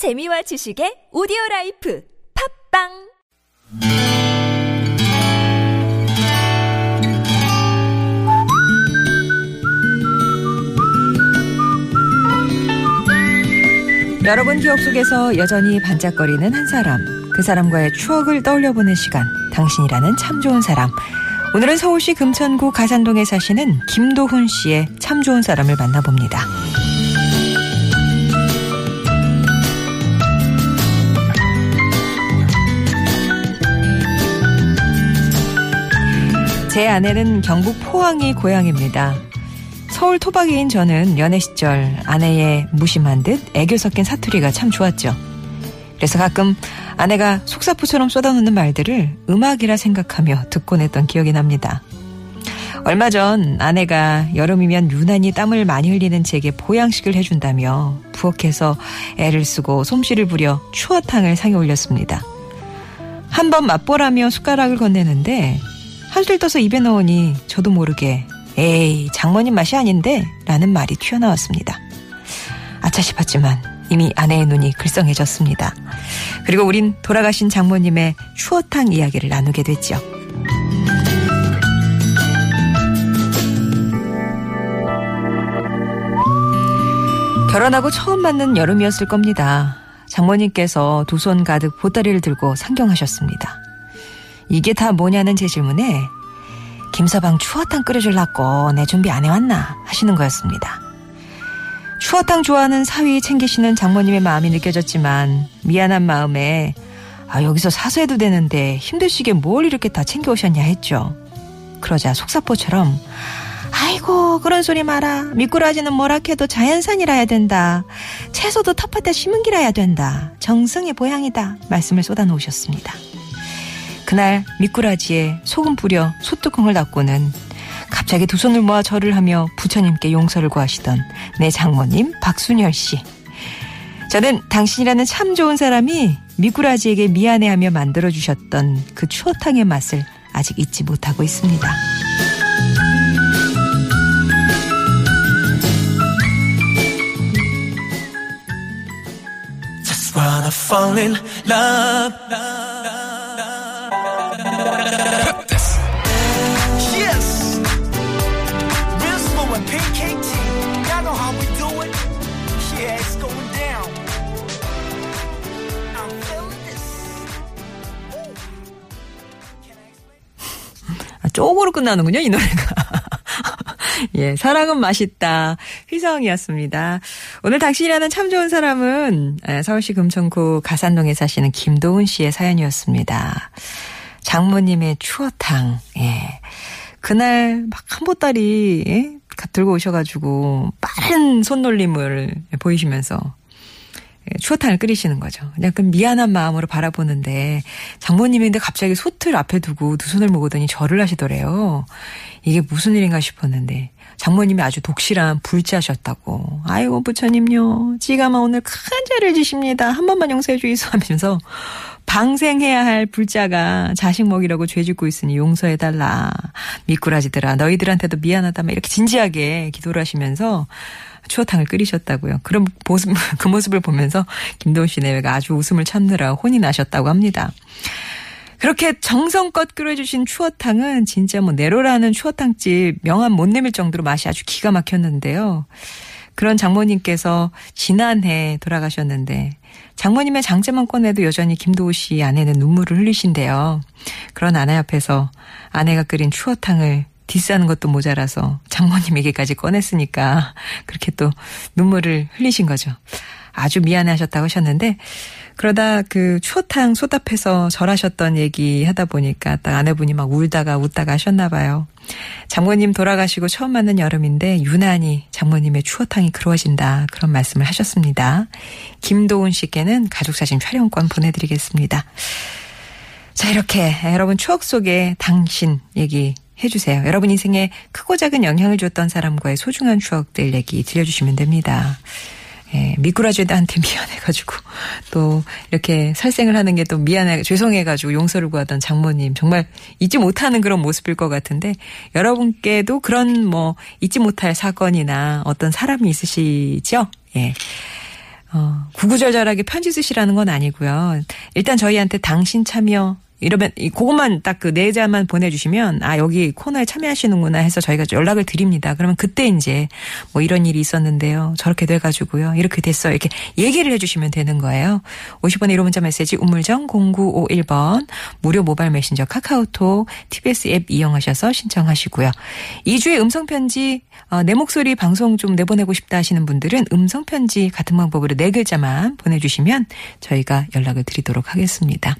재미와 지식의 오디오 life 팟빵 여러분 기억 속에서 여전히 반짝거리는 한 사람, 그 사람과의 추억을 떠올려보는 시간, 당신이라는 참 좋은 사람. 오늘은 서울시 금천구 가산동에 사시는 김도훈 씨의 참 좋은 사람을 만나봅니다. 제 아내는 경북 포항이 고향입니다. 서울 토박이인 저는 연애 시절 아내의 무심한 듯 애교 섞인 사투리가 참 좋았죠. 그래서 가끔 아내가 속사포처럼 쏟아놓는 말들을 음악이라 생각하며 듣곤 했던 기억이 납니다. 얼마 전 아내가 여름이면 유난히 땀을 많이 흘리는 제게 보양식을 해준다며 부엌에서 애를 쓰고 솜씨를 부려 추어탕을 상에 올렸습니다. 한 번 맛보라며 숟가락을 건네는데 한술 떠서 입에 넣으니 저도 모르게 에이 장모님 맛이 아닌데 라는 말이 튀어나왔습니다. 아차 싶었지만 이미 아내의 눈이 글썽해졌습니다. 그리고 우린 돌아가신 장모님의 추어탕 이야기를 나누게 됐죠. 결혼하고 처음 맞는 여름이었을 겁니다. 장모님께서 두 손 가득 보따리를 들고 상경하셨습니다. 이게 다 뭐냐는 제 질문에 김서방 추어탕 끓여줄라고 내 준비 안 해왔나 하시는 거였습니다. 추어탕 좋아하는 사위 챙기시는 장모님의 마음이 느껴졌지만 미안한 마음에 아 여기서 사서 해도 되는데 힘드시게 뭘 이렇게 다 챙겨오셨냐 했죠. 그러자 속사포처럼 아이고 그런 소리 마라 미꾸라지는 뭐라 해도 자연산이라 해야 된다 채소도 텃밭에 심은 기라야 된다 정성의 보양이다 말씀을 쏟아놓으셨습니다. 그날 미꾸라지에 소금 뿌려 소뚜껑을 닫고는 갑자기 두 손을 모아 절을 하며 부처님께 용서를 구하시던 내 장모님 박순열 씨. 저는 당신이라는 참 좋은 사람이 미꾸라지에게 미안해하며 만들어주셨던 그 추어탕의 맛을 아직 잊지 못하고 있습니다. 쪽으로 끝나는군요, 이 노래가. 예, 사랑은 맛있다. 휘성이었습니다. 오늘 당신이라는 참 좋은 사람은 에, 서울시 금천구 가산동에 사시는 김도훈 씨의 사연이었습니다. 장모님의 추어탕, 예. 그날 막 한 보따리, 예? 들고 오셔가지고 빠른 손놀림을 보이시면서 예, 추어탕을 끓이시는 거죠. 약간 미안한 마음으로 바라보는데 장모님인데 갑자기 솥을 앞에 두고 두 손을 모으더니 절을 하시더래요. 이게 무슨 일인가 싶었는데 장모님이 아주 독실한 불자셨다고. 아이고 부처님요. 지가마 오늘 큰 죄를 지십니다. 한 번만 용서해 주이소 하면서 방생해야 할 불자가 자식 먹이라고 죄 짓고 있으니 용서해 달라. 미꾸라지들아 너희들한테도 미안하다. 막 이렇게 진지하게 기도를 하시면서 추어탕을 끓이셨다고요. 그런 모습, 그 모습을 보면서 김도훈 씨 내외가 아주 웃음을 참느라 혼이 나셨다고 합니다. 그렇게 정성껏 끓여주신 추어탕은 진짜 뭐 내로라는 추어탕집 명함 못 내밀 정도로 맛이 아주 기가 막혔는데요. 그런 장모님께서 지난해 돌아가셨는데 장모님의 장제만 꺼내도 여전히 김도우 씨 아내는 눈물을 흘리신대요. 그런 아내 앞에서 아내가 끓인 추어탕을 디스하는 것도 모자라서 장모님에게까지 꺼냈으니까 그렇게 또 눈물을 흘리신 거죠. 아주 미안해 하셨다고 하셨는데 그러다 그 추어탕 소답해서 절하셨던 얘기 하다 보니까 딱 아내분이 막 울다가 웃다가 하셨나 봐요. 장모님 돌아가시고 처음 맞는 여름인데 유난히 장모님의 추어탕이 그리워진다 그런 말씀을 하셨습니다. 김도훈 씨께는 가족사진 촬영권 보내드리겠습니다. 자 이렇게 여러분 추억 속에 당신 얘기 해주세요. 여러분 인생에 크고 작은 영향을 줬던 사람과의 소중한 추억들 얘기 들려주시면 됩니다. 예, 미꾸라지한테 미안해가지고 또 이렇게 살생을 하는 게 또 미안해 죄송해가지고 용서를 구하던 장모님 정말 잊지 못하는 그런 모습일 것 같은데 여러분께도 그런 뭐 잊지 못할 사건이나 어떤 사람이 있으시죠? 예. 어, 구구절절하게 편지 쓰시라는 건 아니고요. 일단 저희한테 당신 참여 이러면 이 그것만 딱 그 내자만 보내주시면 아 여기 코너에 참여하시는구나 해서 저희가 연락을 드립니다. 그러면 그때 이제 뭐 이런 일이 있었는데요. 저렇게 돼가지고요. 이렇게 됐어요. 이렇게 얘기를 해주시면 되는 거예요. 50번의 1호 문자 메시지 우물정 0951번 무료 모바일 메신저 카카오톡 TBS 앱 이용하셔서 신청하시고요. 2주의 음성편지 어, 내 목소리 방송 좀 내보내고 싶다 하시는 분들은 음성편지 같은 방법으로 네 글자만 보내주시면 저희가 연락을 드리도록 하겠습니다.